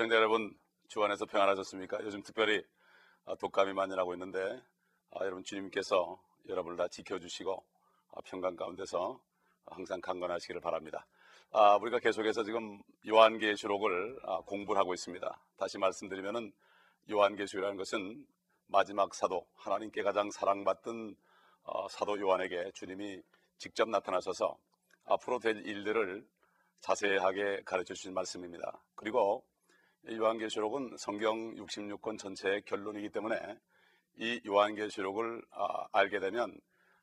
애청자 여러분 주 안에서 평안하셨습니까? 요즘 특별히 아, 독감이 만연하고 있는데 아, 여러분 주님께서 여러분을 다 지켜주시고 아, 평강 가운데서 항상 강건하시기를 바랍니다. 우리가 계속해서 지금 요한계시록을 공부를 하고 있습니다. 다시 말씀드리면은 요한계시록이라는 것은 마지막 사도 하나님께 가장 사랑받던 어, 사도 요한에게 주님이 직접 나타나셔서 앞으로 될 일들을 자세하게 가르쳐 주신 말씀입니다. 그리고 요한계시록은 성경 66권 전체의 결론이기 때문에 이 요한계시록을 아, 알게 되면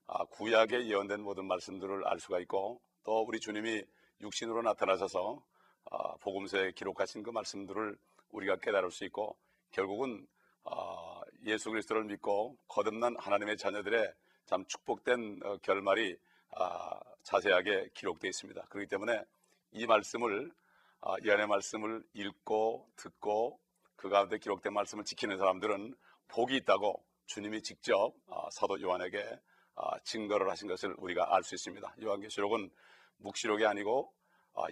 아, 구약에 예언된 모든 말씀들을 알 수가 있고 또 우리 주님이 육신으로 나타나셔서 아, 복음서에 기록하신 그 말씀들을 우리가 깨달을 수 있고 결국은 아, 예수 그리스도를 믿고 거듭난 하나님의 자녀들의 참 축복된 어, 결말이 아, 자세하게 기록되어 있습니다. 그렇기 때문에 이 말씀을 아, 이 안의 말씀을 읽고 듣고 그 가운데 기록된 말씀을 지키는 사람들은 복이 있다고 주님이 직접 아, 사도 요한에게 아, 증거를 하신 것을 우리가 알 수 있습니다. 요한계시록은 묵시록이 아니고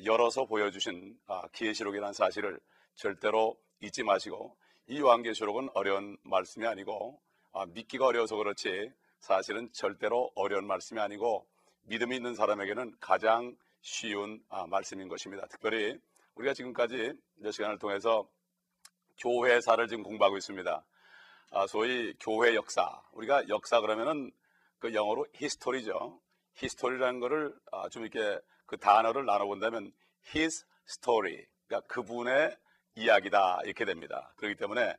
열어서 보여주신 기회시록이라는 사실을 절대로 잊지 마시고 이 요한계시록은 어려운 말씀이 아니고 믿기가 어려워서 그렇지 사실은 절대로 어려운 말씀이 아니고 믿음이 있는 사람에게는 가장 쉬운 말씀인 것입니다. 특별히 우리가 지금까지 몇 시간을 통해서 교회사를 지금 공부하고 있습니다. 아, 소위 교회 역사. 우리가 역사 그러면은 그 영어로 history죠. history라는 거를 아, 좀 이렇게 그 단어를 나눠본다면 his story. 그러니까 그분의 이야기다. 이렇게 됩니다. 그렇기 때문에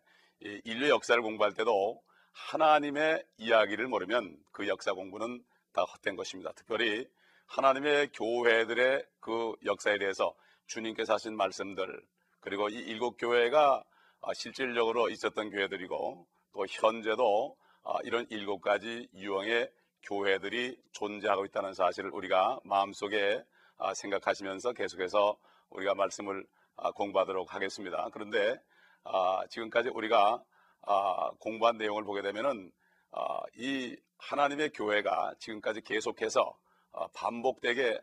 인류 역사를 공부할 때도 하나님의 이야기를 모르면 그 역사 공부는 다 헛된 것입니다. 특별히 하나님의 교회들의 그 역사에 대해서 주님께서 하신 말씀들 그리고 이 일곱 교회가 아, 실질적으로 있었던 교회들이고 또 현재도 아, 이런 일곱 가지 유형의 교회들이 존재하고 있다는 사실을 우리가 마음속에 아, 생각하시면서 계속해서 우리가 말씀을 공부하도록 하겠습니다. 그런데 지금까지 우리가 공부한 내용을 보게 되면은 이 하나님의 교회가 지금까지 계속해서 반복되게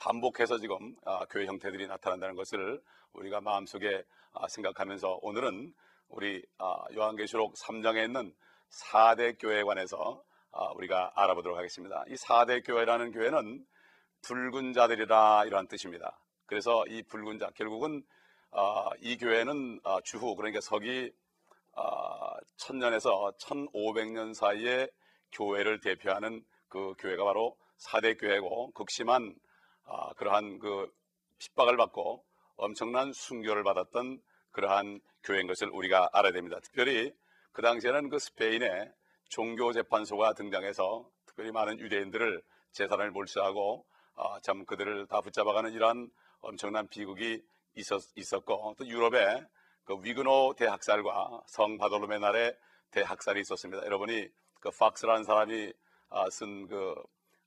반복해서 지금 아, 교회 형태들이 나타난다는 것을 우리가 마음속에 아, 생각하면서 오늘은 우리 아, 요한계시록 3장에 있는 4대 교회에 관해서 우리가 알아보도록 하겠습니다. 이 4대 교회라는 교회는 붉은 자들이라 이러한 뜻입니다. 그래서 이 붉은 자 결국은 이 교회는 주후 그러니까 서기 천년에서 1500년 사이에 교회를 대표하는 그 교회가 바로 4대 교회고 극심한 아, 그러한 그 핍박을 받고 엄청난 순교를 받았던 그러한 교회인 것을 우리가 알아야 됩니다. 특별히 그 당시에는 그 스페인에 종교 재판소가 등장해서 특별히 많은 유대인들을 재산을 몰수하고 아, 참 그들을 다 붙잡아가는 이러한 엄청난 비극이 있었, 있었고 또 유럽에 그 위그노 대학살과 성 바돌로메 날에 대학살이 있었습니다. 여러분이 그 팍스라는 사람이 아, 쓴그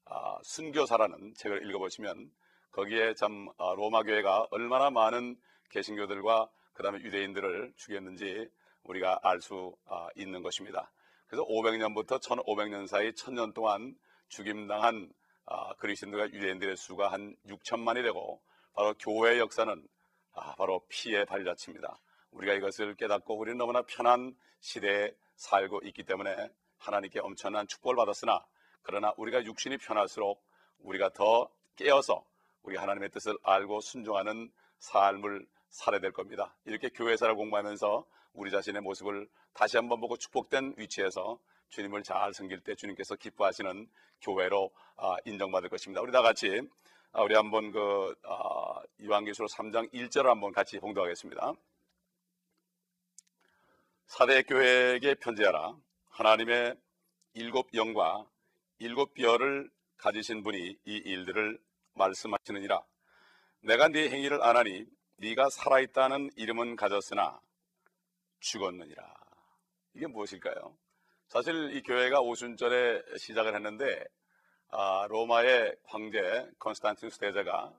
아, 순교사라는 책을 읽어보시면 거기에 참 아, 로마 교회가 얼마나 많은 개신교들과 그 다음에 유대인들을 죽였는지 우리가 알수 아, 있는 것입니다. 그래서 500년부터 1500년 사이 1000년 동안 죽임당한 그리스인들과 유대인들의 수가 한 6천만이 되고 바로 교회의 역사는 바로 피의 발자취입니다. 우리가 이것을 깨닫고 우리는 너무나 편한 시대에 살고 있기 때문에 하나님께 엄청난 축복을 받았으나 그러나 우리가 육신이 편할수록 우리가 더 깨어서 우리 하나님의 뜻을 알고 순종하는 삶을 살아야 될 겁니다. 이렇게 교회사를 공부하면서 우리 자신의 모습을 다시 한번 보고 축복된 위치에서 주님을 잘 섬길 때 주님께서 기뻐하시는 교회로 아, 인정받을 것입니다. 우리 다 같이 아, 우리 한번 그 아, 이왕기수로 3장 1절을 한번 같이 봉독하겠습니다. 사대 교회에게 편지하라. 하나님의 일곱 영과 일곱 별을 가지신 분이 이 일들을 말씀하시느니라. 내가 네 행위를 아노니 네가 살아있다는 이름은 가졌으나 죽었느니라. 이게 무엇일까요? 사실 이 교회가 오순절에 시작을 했는데 아, 로마의 황제 컨스탄티누스 대제가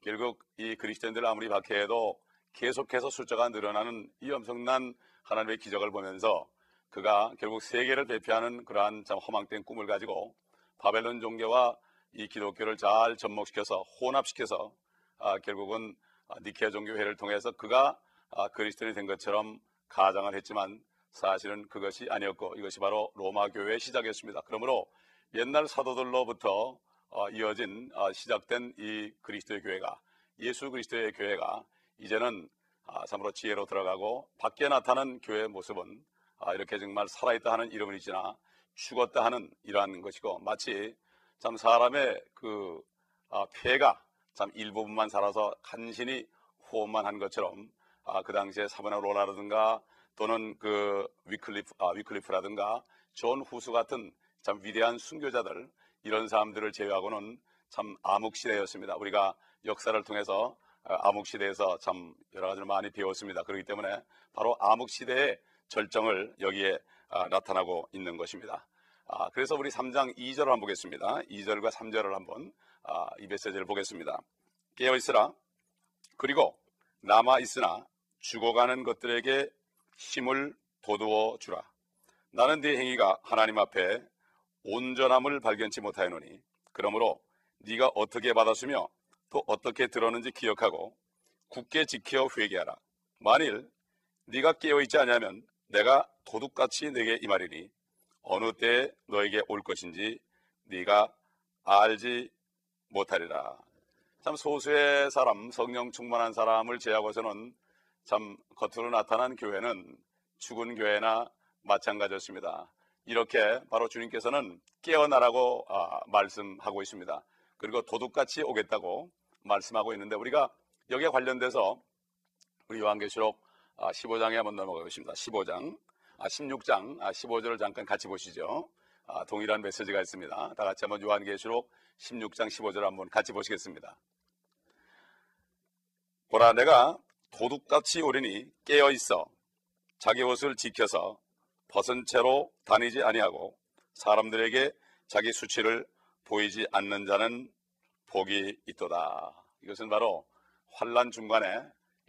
결국 이 그리스도인들 아무리 박해해도 계속해서 숫자가 늘어나는 이 엄청난 하나님의 기적을 보면서 그가 결국 세계를 대표하는 그러한 참 허망된 꿈을 가지고 바벨론 종교와 이 기독교를 잘 접목시켜서 혼합시켜서 아, 결국은 아, 니케아 종교회를 통해서 그가 아, 그리스도인이 된 것처럼 가장을 했지만 사실은 그것이 아니었고 이것이 바로 로마 교회의 시작이었습니다. 그러므로 옛날 사도들로부터 어, 이어진 어, 시작된 이 그리스도의 교회가 예수 그리스도의 교회가 이제는 아, 참으로 지하로 들어가고 밖에 나타나는 교회의 모습은 아, 이렇게 정말 살아있다 하는 이름은 있으나 죽었다 하는 이러한 것이고 마치 참 사람의 그 아, 폐가 참 일부분만 살아서 간신히 호흡만 한 것처럼 아, 그 당시에 사바나롤라라든가 또는 그 위클리프, 아, 위클리프라든가 존 후스 같은 참 위대한 순교자들 이런 사람들을 제외하고는 참 암흑 시대였습니다. 우리가 역사를 통해서 아, 암흑 시대에서 참 여러 가지를 많이 배웠습니다. 그렇기 때문에 바로 암흑 시대의 절정을 여기에 아, 나타나고 있는 것입니다. 아, 그래서 우리 3장 2절을 한번 보겠습니다. 2절과 3절을 한번 아, 이 메시지를 보겠습니다. 깨어 있으라. 그리고 남아 있으나 죽어가는 것들에게 힘을 돋우어 주라. 나는 네 행위가 하나님 앞에 온전함을 발견치 못하였노니 그러므로 네가 어떻게 받았으며 또 어떻게 들었는지 기억하고 굳게 지켜 회개하라. 만일 네가 깨어 있지 않으면 내가 도둑같이 내게 임하리니 어느 때에 너에게 올 것인지 네가 알지 못하리라. 참 소수의 사람, 성령 충만한 사람을 제하고서는 참 겉으로 나타난 교회는 죽은 교회나 마찬가지였습니다. 이렇게 바로 주님께서는 깨어나라고 아, 말씀하고 있습니다. 그리고 도둑같이 오겠다고 말씀하고 있는데 우리가 여기에 관련돼서 우리 요한계시록 아, 15장에 한번 넘어가겠습니다. 15장, 아, 16장, 아, 15절을 잠깐 같이 보시죠. 아, 동일한 메시지가 있습니다. 다 같이 한번 요한계시록 16장 15절 한번 같이 보시겠습니다. 보라 내가 도둑같이 오리니 깨어 있어 자기 옷을 지켜서 벗은 채로 다니지 아니하고 사람들에게 자기 수치를 보이지 않는 자는 복이 있도다. 이것은 바로 환란 중간에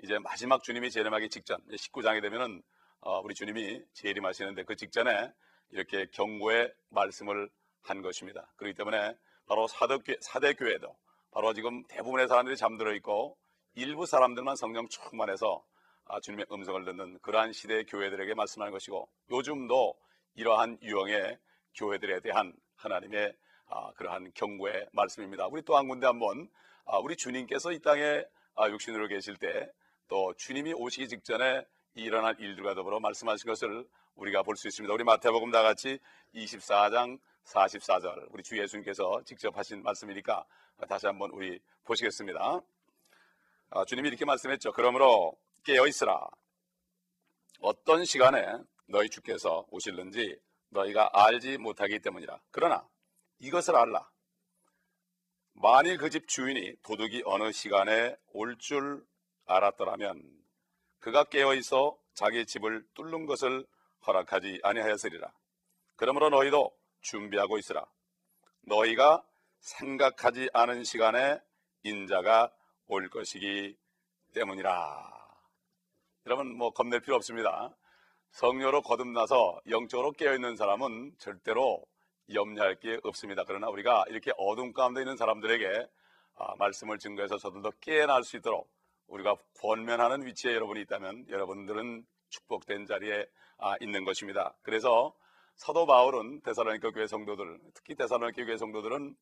이제 마지막 주님이 재림하기 직전 19장이 되면은 어, 우리 주님이 재림하시는데 그 직전에 이렇게 경고의 말씀을 한 것입니다. 그렇기 때문에 바로 사대, 사대 교회도 바로 지금 대부분의 사람들이 잠들어 있고 일부 사람들만 성령 충만해서 아, 주님의 음성을 듣는 그러한 시대의 교회들에게 말씀하는 것이고 요즘도 이러한 유형의 교회들에 대한 하나님의 아, 그러한 경고의 말씀입니다. 우리 또 한 군데 한번 아, 우리 주님께서 이 땅에 육신으로 계실 때 또 주님이 오시기 직전에 일어날 일들과 더불어 말씀하신 것을 우리가 볼 수 있습니다. 우리 마태복음 다 같이 24장 44절 우리 주 예수님께서 직접 하신 말씀이니까 다시 한번 우리 보시겠습니다. 아, 주님이 이렇게 말씀했죠. 그러므로 깨어 있으라. 어떤 시간에 너희 주께서 오실는지 너희가 알지 못하기 때문이라. 그러나 이것을 알라. 만일 그 집 주인이 도둑이 어느 시간에 올 줄 알았더라면 그가 깨어 있어 자기 집을 뚫는 것을 허락하지 아니하였으리라. 그러므로 너희도 준비하고 있으라. 너희가 생각하지 않은 시간에 인자가 올 것이기 때문이라. 여러분 뭐 겁낼 필요 없습니다. 성녀로 거듭나서 영적으로 깨어있는 사람은 절대로 염려할 게 없습니다. 그러나 우리가 이렇게 어둠 가운데 있는 사람들에게 아, 말씀을 증거해서 저들도 깨어날 수 있도록 우리가 권면하는 위치에 여러분이 있다면 여러분들은 축복된 자리에 아, 있는 것입니다. 그래서 사도 바울은 데살로니가 교회 성도들, 특히 데살로니가 교회 성도들은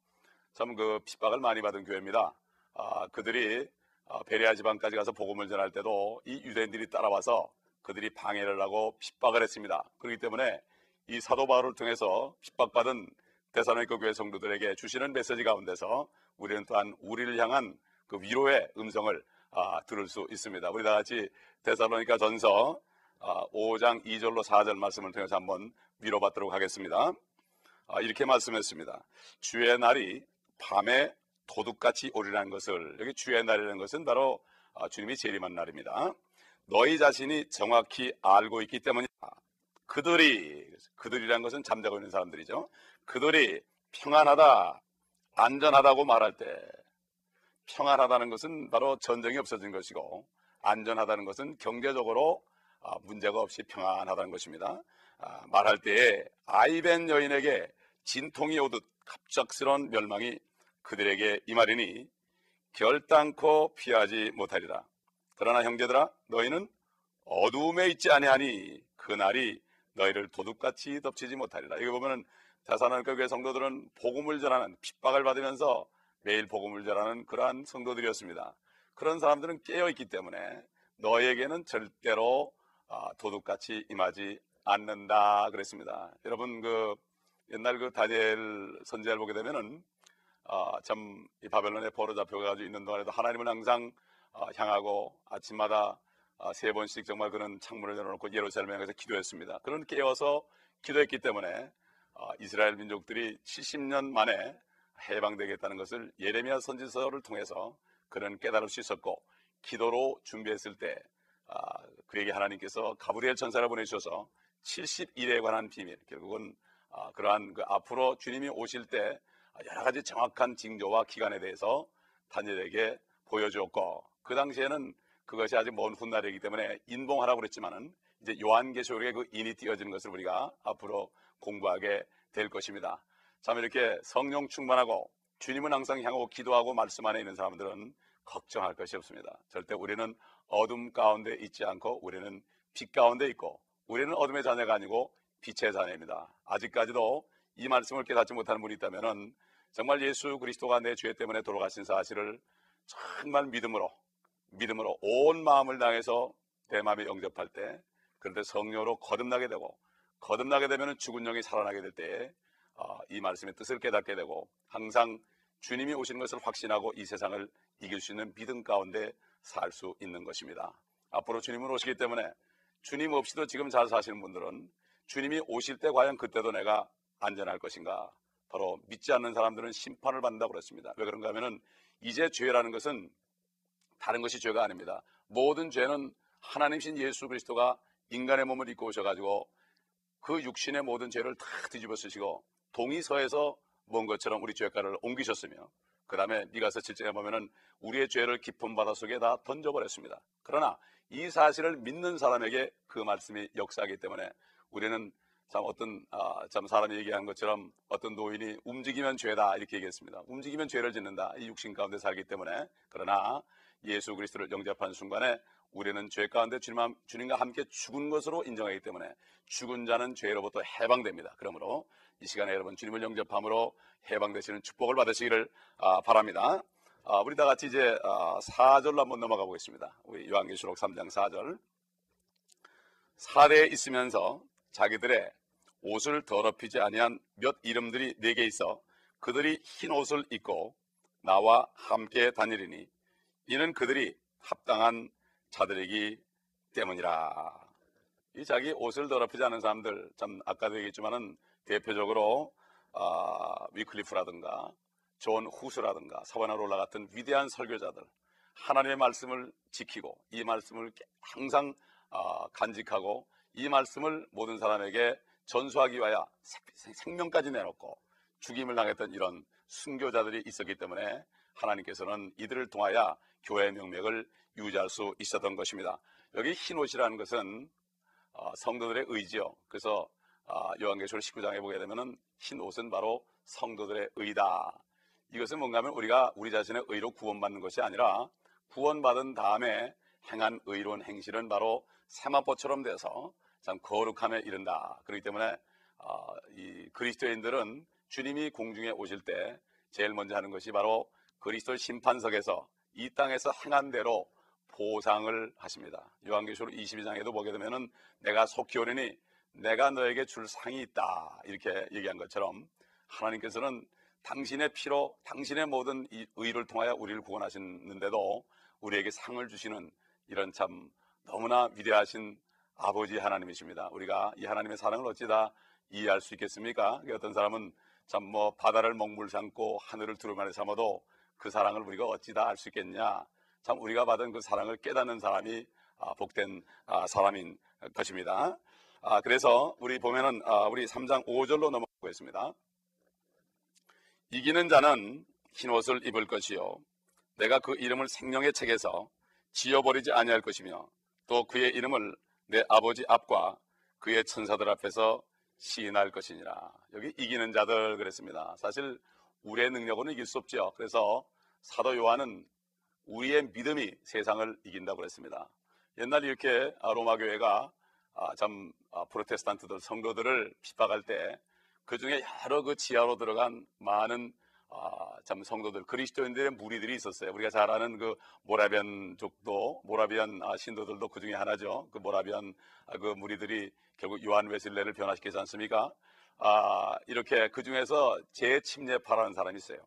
참 그 핍박을 많이 받은 교회입니다. 아, 그들이 아, 베레아 지방까지 가서 복음을 전할 때도 이 유대인들이 따라와서 그들이 방해를 하고 핍박을 했습니다. 그렇기 때문에 이 사도 바울을 통해서 핍박받은 데살로니가 교회 성도들에게 주시는 메시지 가운데서 우리는 또한 우리를 향한 그 위로의 음성을 아, 들을 수 있습니다. 우리 다 같이 데살로니가 전서 아, 5장 2절로 4절 말씀을 통해서 한번 위로받도록 하겠습니다. 아, 이렇게 말씀했습니다. 주의 날이 밤에 도둑같이 오리라는 것을 여기 주의 날이라는 것은 바로 아, 주님이 재림한 날입니다. 너희 자신이 정확히 알고 있기 때문이다. 그들이 그들이란 것은 잠자고 있는 사람들이죠. 그들이 평안하다, 안전하다고 말할 때 평안하다는 것은 바로 전쟁이 없어진 것이고 안전하다는 것은 경제적으로 아, 문제가 없이 평안하다는 것입니다. 아, 말할 때에 아이벤 여인에게 진통이 오듯 갑작스러운 멸망이 그들에게 이 말이니 결단코 피하지 못하리라. 그러나 형제들아 너희는 어두움에 있지 아니하니 그날이 너희를 도둑같이 덮치지 못하리라. 이거 보면은 자산하나님께 교회 성도들은 복음을 전하는 핍박을 받으면서 매일 복음을 전하는 그러한 성도들이었습니다. 그런 사람들은 깨어 있기 때문에 너에게는 절대로 아, 도둑같이 임하지 않는다 그랬습니다. 여러분 그 옛날 그 다니엘 선지자를 보게 되면은 아, 참 이 바벨론에 포로 잡혀가지고 있는 동안에도 하나님을 항상 아, 향하고 아침마다 아, 세 번씩 정말 그런 창문을 열어놓고 예루살렘에 가서 기도했습니다. 그런 깨어서 기도했기 때문에 아, 이스라엘 민족들이 70년 만에 해방되겠다는 것을 예레미야 선지서를 통해서 그런 깨달을 수 있었고 기도로 준비했을 때 아, 그에게 하나님께서 가브리엘 천사를 보내주셔서 70일에 관한 비밀 결국은 아, 그러한 그 앞으로 주님이 오실 때 여러 가지 정확한 징조와 기간에 대해서 다니엘에게 보여주었고 그 당시에는 그것이 아직 먼 훗날이기 때문에 인봉하라고 그랬지만은 이제 요한계시록의 그 인이 띄어지는 것을 우리가 앞으로 공부하게 될 것입니다. 참 이렇게 성령 충만하고 주님은 항상 향하고 기도하고 말씀 안에 있는 사람들은 걱정할 것이 없습니다. 절대 우리는 어둠 가운데 있지 않고 우리는 빛 가운데 있고 우리는 어둠의 자녀가 아니고 빛의 자녀입니다. 아직까지도 이 말씀을 깨닫지 못하는 분이 있다면 정말 예수 그리스도가 내 죄 때문에 돌아가신 사실을 정말 믿음으로 믿음으로 온 마음을 당해서 대마음에 영접할 때 그런데 성령으로 거듭나게 되고 거듭나게 되면 죽은 영이 살아나게 될 때에 어, 이 말씀의 뜻을 깨닫게 되고 항상 주님이 오시는 것을 확신하고 이 세상을 이길 수 있는 믿음 가운데 살 수 있는 것입니다. 앞으로 주님은 오시기 때문에 주님 없이도 지금 잘 사시는 분들은 주님이 오실 때 과연 그때도 내가 안전할 것인가? 바로 믿지 않는 사람들은 심판을 받는다고 그랬습니다. 왜 그런가 하면은 이제 죄라는 것은 다른 것이 죄가 아닙니다. 모든 죄는 하나님신 예수 그리스도가 인간의 몸을 입고 오셔가지고 그 육신의 모든 죄를 다 뒤집어 쓰시고 동의서에서 먼 것처럼 우리 죄가를 옮기셨으며 그 다음에 미가서 7장에 보면은 우리의 죄를 깊은 바다 속에 다 던져버렸습니다. 그러나 이 사실을 믿는 사람에게 그 말씀이 역사하기 때문에 우리는 참 어떤 아, 참 사람이 얘기한 것처럼 어떤 노인이 움직이면 죄다 이렇게 얘기했습니다. 움직이면 죄를 짓는다. 이 육신 가운데 살기 때문에 그러나 예수 그리스도를 영접한 순간에 우리는 죄 가운데 주님, 주님 과 함께 죽은 것으로 인정하기 때문에 죽은 자는 죄로부터 해방됩니다. 그러므로 이 시간에 여러분 주님을 영접함으로 해방되시는 축복을 받으시기를 아, 바랍니다. 아, 우리 다 같이 이제 아, 4절로 한번 넘어가 보겠습니다. 우리 요한계시록 3장 4절. 사대에 있으면서 자기들의 옷을 더럽히지 아니한 몇 이름들이 네 개 있어 그들이 흰 옷을 입고 나와 함께 다니리니 이는 그들이 합당한 자들이기 때문이라. 이 자기 옷을 더럽히지 않은 사람들, 참 아까도 얘기했지만은 대표적으로 아, 위클리프라든가 존 후스라든가 사바나롤라 같은 위대한 설교자들, 하나님의 말씀을 지키고 이 말씀을 항상 아, 간직하고 이 말씀을 모든 사람에게 전수하기 위하여 생명까지 내놓고 죽임을 당했던 이런 순교자들이 있었기 때문에 하나님께서는 이들을 통하여 교회의 명맥을 유지할 수 있었던 것입니다. 여기 흰 옷이라는 것은 어, 성도들의 의지요. 그래서 어, 요한계시록 19장에 보게 되면은 흰 옷은 바로 성도들의 의다. 이것은 뭔가 하면 우리가 우리 자신의 의로 구원받는 것이 아니라 구원받은 다음에 행한 의로운 행실은 바로 세마포처럼 돼서 참 거룩함에 이른다. 그렇기 때문에 어, 이 그리스도인들은 주님이 공중에 오실 때 제일 먼저 하는 것이 바로 그리스도 심판석에서 이 땅에서 행한 대로 보상을 하십니다. 요한계시록 22장에도 보게 되면은 내가 속히 오리니 내가 너에게 줄 상이 있다. 이렇게 얘기한 것처럼 하나님께서는 당신의 피로 당신의 모든 의를 통하여 우리를 구원하시는데도 우리에게 상을 주시는 이런 참 너무나 위대하신 아버지 하나님이십니다. 우리가 이 하나님의 사랑을 어찌다 이해할 수 있겠습니까? 어떤 사람은 참 뭐 바다를 먹물 삼고 하늘을 두루마리 삼아도 그 사랑을 우리가 어찌다 알 수 있겠냐? 참 우리가 받은 그 사랑을 깨닫는 사람이 아, 복된 아, 사람인 것입니다. 아, 그래서 우리 보면은 우리 3장 5절로 넘어가고 있습니다. 이기는 자는 흰 옷을 입을 것이요 내가 그 이름을 생명의 책에서 지어버리지 아니할 것이며 또 그의 이름을 내 아버지 앞과 그의 천사들 앞에서 시인할 것이니라. 여기 이기는 자들 그랬습니다. 사실 우리의 능력으로는 이길 수 없죠. 그래서 사도 요한은 우리의 믿음이 세상을 이긴다고 그랬습니다. 옛날 이렇게 아, 로마 교회가 아, 참 아, 프로테스탄트들 성도들을 핍박할 때 그 중에 여러 그 지하로 들어간 많은 아, 참 성도들 그리스도인들의 무리들이 있었어요. 우리가 잘 아는 그 모라비안족도 모라비안 아, 신도들도 그 중에 하나죠. 그 모라비안 아, 그 무리들이 결국 요한 웨슬레를 변화시키지 않습니까? 아, 이렇게 그 중에서 재침례파라는 사람이 있어요.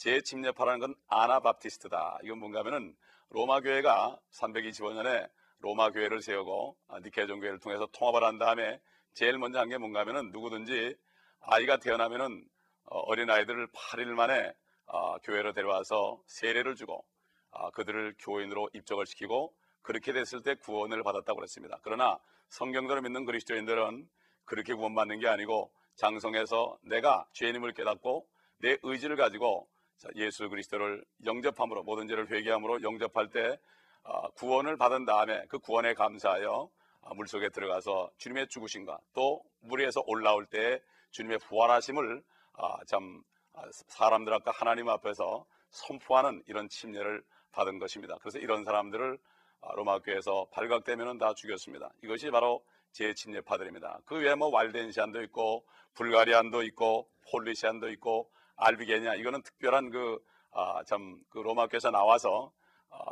재침례파라는 건 아나바티스트다. 이건 뭔가 하면은 로마 교회가 325년에 로마 교회를 세우고 아, 니케존 교회를 통해서 통합을 한 다음에 제일 먼저 한 게 뭔가 하면은 누구든지 아이가 태어나면은 어린 아이들을 8일 만에 어, 교회로 데려와서 세례를 주고 어, 그들을 교인으로 입적을 시키고 그렇게 됐을 때 구원을 받았다고 그랬습니다. 그러나 성경대로 믿는 그리스도인들은 그렇게 구원받는 게 아니고 장성해서 내가 죄인임을 깨닫고 내 의지를 가지고 예수 그리스도를 영접함으로 모든 죄를 회개함으로 영접할 때 어, 구원을 받은 다음에 그 구원에 감사하여 물속에 들어가서 주님의 죽으심과 또 물에서 올라올 때 주님의 부활하심을 아, 참 아, 사람들 아까 하나님 앞에서 선포하는 이런 침례를 받은 것입니다. 그래서 이런 사람들을 아, 로마 교회에서 발각되면 다 죽였습니다. 이것이 바로 제 침례파들입니다. 그 외에 뭐 왈덴시안도 있고 불가리안도 있고 폴리시안도 있고 알비게냐 이거는 특별한 그참그 로마 교회에서 나와서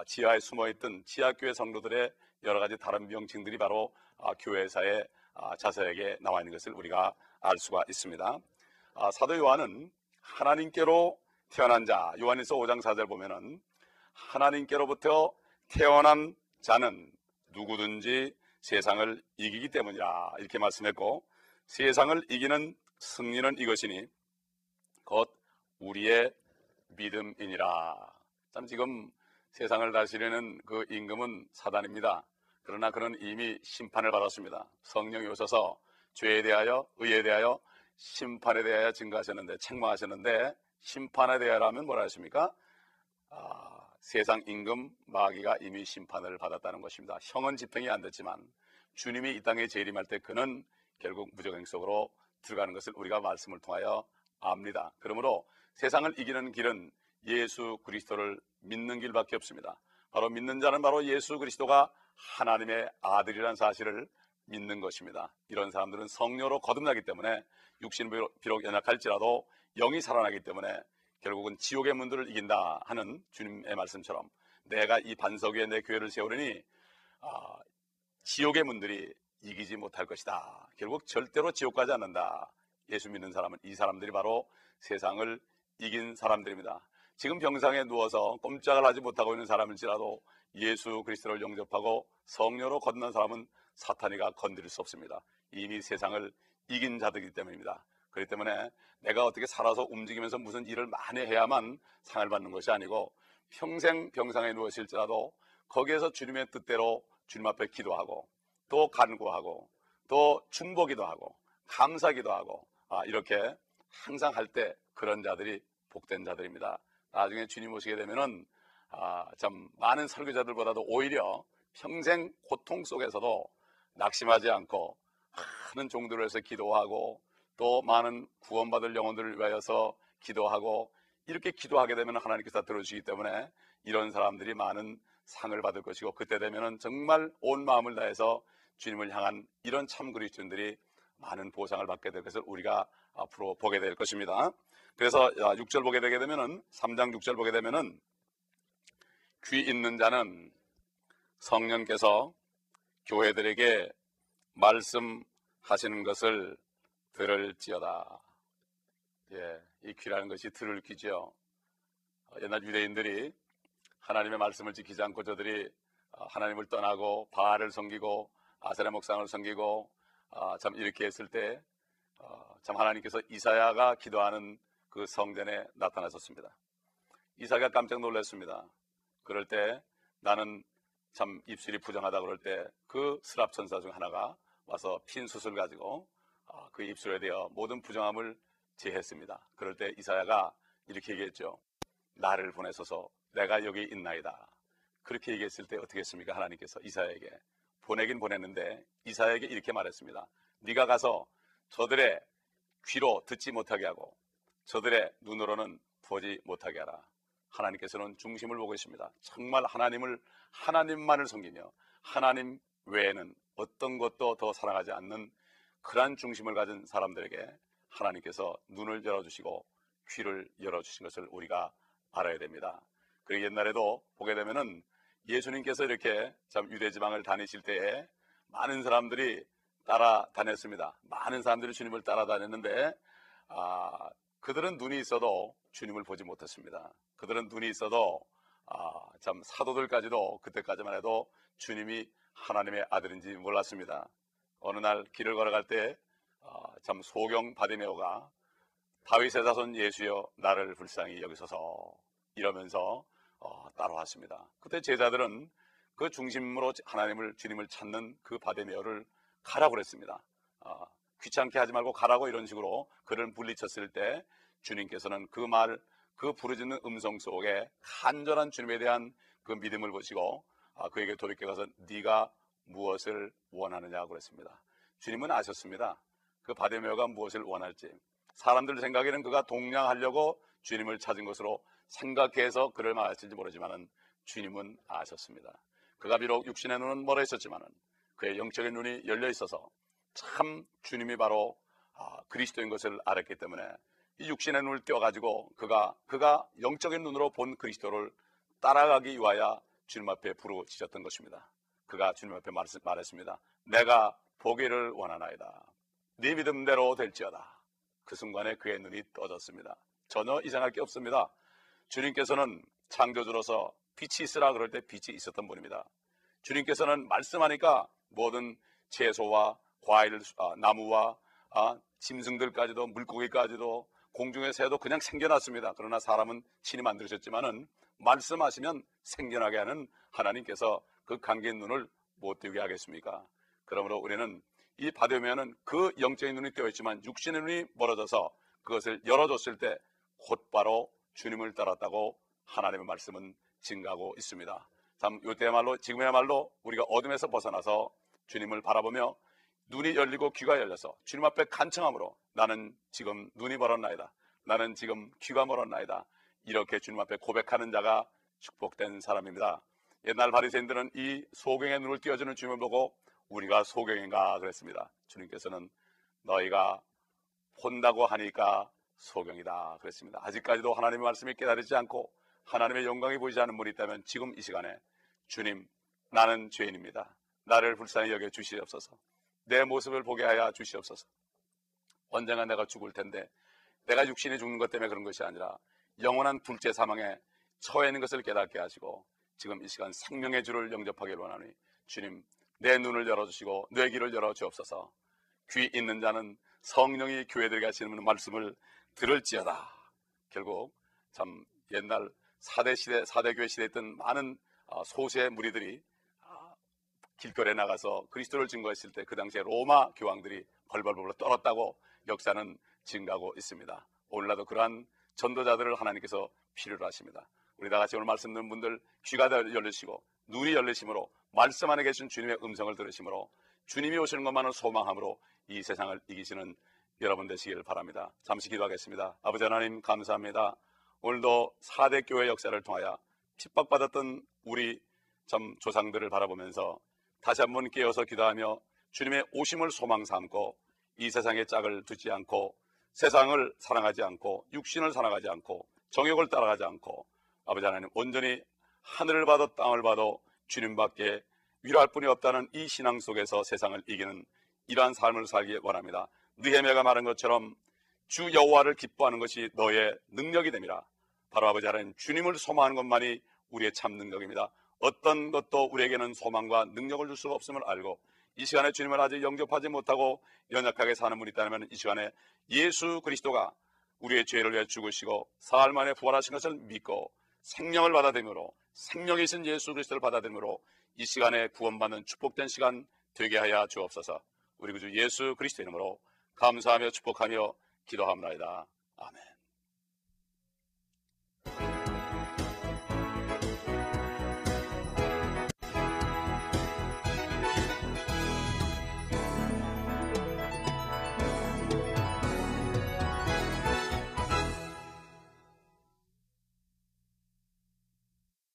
지하에 숨어있던 지하 교회 성도들의 여러 가지 다른 명칭들이 바로 교회사의 자세하게 나와 있는 것을 우리가 알 수가 있습니다. 아, 사도 요한은 하나님께로 태어난 자, 요한일서 5장 4절 보면은 하나님께로부터 태어난 자는 누구든지 세상을 이기기 때문이라 이렇게 말씀했고 세상을 이기는 승리는 이것이니 곧 우리의 믿음이니라. 참 지금 세상을 다스리는 그 임금은 사단입니다. 그러나 그는 이미 심판을 받았습니다. 성령이 오셔서 죄에 대하여 의에 대하여 심판에 대하여 증거하셨는데 책망하셨는데 심판에 대하여라면 뭐라 하십니까? 아, 세상 임금 마귀가 이미 심판을 받았다는 것입니다. 형은 집행이 안 됐지만 주님이 이 땅에 재림할 때 그는 결국 무적행 속으로 들어가는 것을 우리가 말씀을 통하여 압니다. 그러므로 세상을 이기는 길은 예수 그리스도를 믿는 길밖에 없습니다. 바로 믿는 자는 바로 예수 그리스도가 하나님의 아들이라는 사실을 믿는 것입니다. 이런 사람들은 성녀로 거듭나기 때문에 육신 비록 연약할지라도 영이 살아나기 때문에 결국은 지옥의 문들을 이긴다 하는 주님의 말씀처럼 내가 이 반석 위에 내 교회를 세우려니 아, 지옥의 문들이 이기지 못할 것이다. 결국 절대로 지옥 가지 않는다. 예수 믿는 사람은 이 사람들이 바로 세상을 이긴 사람들입니다. 지금 병상에 누워서 꼼짝을 하지 못하고 있는 사람일지라도 예수 그리스도를 영접하고 성녀로 건넌 사람은 사탄이가 건드릴 수 없습니다. 이미 세상을 이긴 자들이기 때문입니다. 그렇기 때문에 내가 어떻게 살아서 움직이면서 무슨 일을 많이 해야만 상을 받는 것이 아니고 평생 병상에 누워실지라도 거기에서 주님의 뜻대로 주님 앞에 기도하고 또 간구하고 또 중보기도 하고 감사기도 하고 아, 이렇게 항상 할 때 그런 자들이 복된 자들입니다. 나중에 주님 오시게 되면은 아, 참 많은 설교자들보다도 오히려 평생 고통 속에서도 낙심하지 않고 많은 종들을 해서 기도하고 또 많은 구원받을 영혼들을 위하여서 기도하고 이렇게 기도하게 되면 하나님께서 들어주시기 때문에 이런 사람들이 많은 상을 받을 것이고 그때 되면은 정말 온 마음을 다해서 주님을 향한 이런 참 그리스도인들이 많은 보상을 받게 될 것을 우리가 앞으로 보게 될 것입니다. 그래서 6절 보게 되게 되면은 3장 6절 보게 되면은 귀 있는 자는 성령께서 교회들에게 말씀하시는 것을 들을지어다. 예, 이 귀라는 것이 들을 귀죠. 어, 옛날 유대인들이 하나님의 말씀을 지키지 않고 저들이 어, 하나님을 떠나고 바알을 섬기고 아세라 목상을 섬기고 어, 참 이렇게 했을 때 참 하나님께서 이사야가 기도하는 그 성전에 나타나셨습니다. 이사야가 깜짝 놀랐습니다. 그럴 때 나는 참 입술이 부정하다 그럴 때 그 스랍 천사 중 하나가 와서 핀 숯을 가지고 아, 그 입술에 대어 모든 부정함을 제했습니다. 그럴 때 이사야가 이렇게 얘기했죠. 나를 보내소서 내가 여기 있나이다. 그렇게 얘기했을 때 어떻게 했습니까? 하나님께서 이사야에게 보내긴 보냈는데 이사야에게 이렇게 말했습니다. 네가 가서 저들의 귀로 듣지 못하게 하고 저들의 눈으로는 보지 못하게 하라. 하나님께서는 중심을 보고 있습니다. 정말 하나님을 하나님만을 섬기며 하나님 외에는 어떤 것도 더 사랑하지 않는 그러한 중심을 가진 사람들에게 하나님께서 눈을 열어주시고 귀를 열어주신 것을 우리가 알아야 됩니다. 그리고 옛날에도 보게 되면은 예수님께서 이렇게 참 유대 지방을 다니실 때에 많은 사람들이 따라다녔습니다. 많은 사람들이 주님을 따라다녔는데 아, 그들은 눈이 있어도 주님을 보지 못했습니다. 그들은 눈이 있어도 아, 참 사도들까지도 그때까지만 해도 주님이 하나님의 아들인지 몰랐습니다. 어느 날 길을 걸어갈 때참 아, 소경 바디메오가 다윗의 자손 예수여 나를 불쌍히 여기소서 이러면서 어, 따라왔습니다. 그때 제자들은 그 중심으로 하나님을 주님을 찾는 그 바데메어를 가라고 그랬습니다. 어, 귀찮게 하지 말고 가라고 이런 식으로 그를 물리쳤을 때 주님께서는 그 말, 그 부르짖는 음성 속에 간절한 주님에 대한 그 믿음을 보시고 아, 그에게 돌이켜 가서 네가 무엇을 원하느냐고 그랬습니다. 주님은 아셨습니다. 그 바데메어가 무엇을 원할지. 사람들 생각에는 그가 동냥하려고 주님을 찾은 것으로 생각해서 그를 말했을지 모르지만 주님은 아셨습니다. 그가 비록 육신의 눈은 멀어 있었지만 그의 영적인 눈이 열려 있어서 참 주님이 바로 아, 그리스도인 것을 알았기 때문에 이 육신의 눈을 띄워가지고 그가 그가 영적인 눈으로 본 그리스도를 따라가기 위하여 주님 앞에 부르짖었던 것입니다. 그가 주님 앞에 말했습니다. 내가 보기를 원하나이다. 네 믿음대로 될지어다. 그 순간에 그의 눈이 떠졌습니다. 전혀 이상할 게 없습니다. 주님께서는 창조주로서 빛이 있으라 그럴 때 빛이 있었던 분입니다. 주님께서는 말씀하니까 모든 채소와 과일, 아, 나무와 아, 짐승들까지도 물고기까지도 공중의 새도 그냥 생겨났습니다. 그러나 사람은 신이 만드셨지만은 말씀하시면 생겨나게 하는 하나님께서 그 감긴 눈을 못 뜨게 하겠습니까? 그러므로 우리는 이 받으면은 그 영적인 눈이 뜨어 있지만 육신의 눈이 멀어져서 그것을 열어줬을 때 곧바로 주님을 따랐다고 하나님의 말씀은 증가하고 있습니다. 참 이때야말로 지금이야말로 우리가 어둠에서 벗어나서 주님을 바라보며 눈이 열리고 귀가 열려서 주님 앞에 간청함으로 나는 지금 눈이 멀었나이다. 나는 지금 귀가 멀었나이다. 이렇게 주님 앞에 고백하는 자가 축복된 사람입니다. 옛날 바리새인들은 이 소경의 눈을 띄워주는 주님을 보고 우리가 소경인가 그랬습니다. 주님께서는 너희가 본다고 하니까 소경이다 그랬습니다. 아직까지도 하나님의 말씀이 깨달지 않고 하나님의 영광이 보이지 않는 분이 있다면 지금 이 시간에 주님 나는 죄인입니다. 나를 불쌍히 여겨 주시옵소서. 내 모습을 보게 하여 주시옵소서. 언젠가 내가 죽을 텐데 내가 육신이 죽는 것 때문에 그런 것이 아니라 영원한 둘째 사망에 처해 있는 것을 깨닫게 하시고 지금 이 시간 생명의 주를 영접하기를 원하니 주님 내 눈을 열어주시고 뇌 귀를 열어주옵소서 귀 있는 자는 성령이 교회들에게 하시는 말씀을 들을지어다. 결국 참 옛날 사대 시대, 사대 교회 시대에 있던 많은 어, 소수의 무리들이 아, 길거리에 나가서 그리스도를 증거했을 때 그 당시에 로마 교황들이 벌벌벌 떨었다고 역사는 증가하고 있습니다. 오늘날도 그러한 전도자들을 하나님께서 필요로 하십니다. 우리 다 같이 오늘 말씀 듣는 분들 귀가 열리시고 눈이 열리심으로 말씀 안에 계신 주님의 음성을 들으심으로 주님이 오시는 것만을 소망함으로 이 세상을 이기시는 여러분 되시기를 바랍니다. 잠시 기도하겠습니다. 아버지 하나님 감사합니다. 오늘도 4대 교회 역사를 통하여 핍박받았던 우리 참 조상들을 바라보면서 다시 한번 깨어서 기도하며 주님의 오심을 소망 삼고 이 세상의 짝을 두지 않고 세상을 사랑하지 않고 육신을 사랑하지 않고 정욕을 따라가지 않고 아버지 하나님 온전히 하늘을 봐도 땅을 봐도 주님밖에 위로할 분이 없다는 이 신앙 속에서 세상을 이기는 이러한 삶을 살기 원합니다. 느헤미야가 말한 것처럼 주 여호와를 기뻐하는 것이 너의 능력이 됩니다. 바로 아버지 하나님 주님을 소망하는 것만이 우리의 참 능력입니다. 어떤 것도 우리에게는 소망과 능력을 줄 수가 없음을 알고 이 시간에 주님을 아직 영접하지 못하고 연약하게 사는 분이 있다면 이 시간에 예수 그리스도가 우리의 죄를 위해 죽으시고 사흘 만에 부활하신 것을 믿고 생명을 받아들므로 생명이신 예수 그리스도를 받아들므로 이 시간에 구원받는 축복된 시간 되게 하여 주옵소서. 우리 구주 예수 그리스도 이름으로 감사하며 축복하며 기도합니다. 아멘.